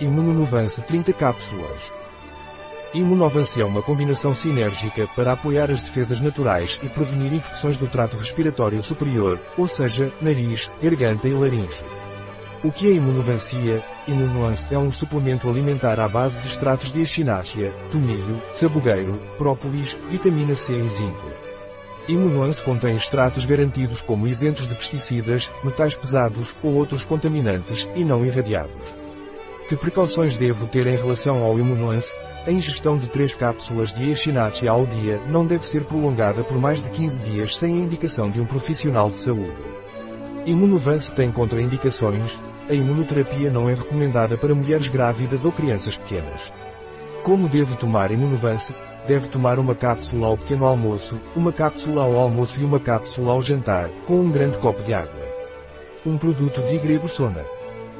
Imunonovance 30 cápsulas. Imunovance é uma combinação sinérgica para apoiar as defesas naturais e prevenir infecções do trato respiratório superior, ou seja, nariz, garganta e laringe. O que é imunovancia? Imunuance é um suplemento alimentar à base de extratos de echinácea, tomilho, sabugueiro, própolis, vitamina C e zinco. Imunuance contém extratos garantidos como isentos de pesticidas, metais pesados ou outros contaminantes e não irradiados. Que precauções devo ter em relação ao Imunuance? A ingestão de 3 cápsulas de Echinacea ao dia não deve ser prolongada por mais de 15 dias sem a indicação de um profissional de saúde. Imunovance tem contraindicações. A imunoterapia não é recomendada para mulheres grávidas ou crianças pequenas. Como devo tomar Imunovance? Deve tomar uma cápsula ao pequeno almoço, uma cápsula ao almoço e uma cápsula ao jantar, com um grande copo de água. Um produto de Grego Sona.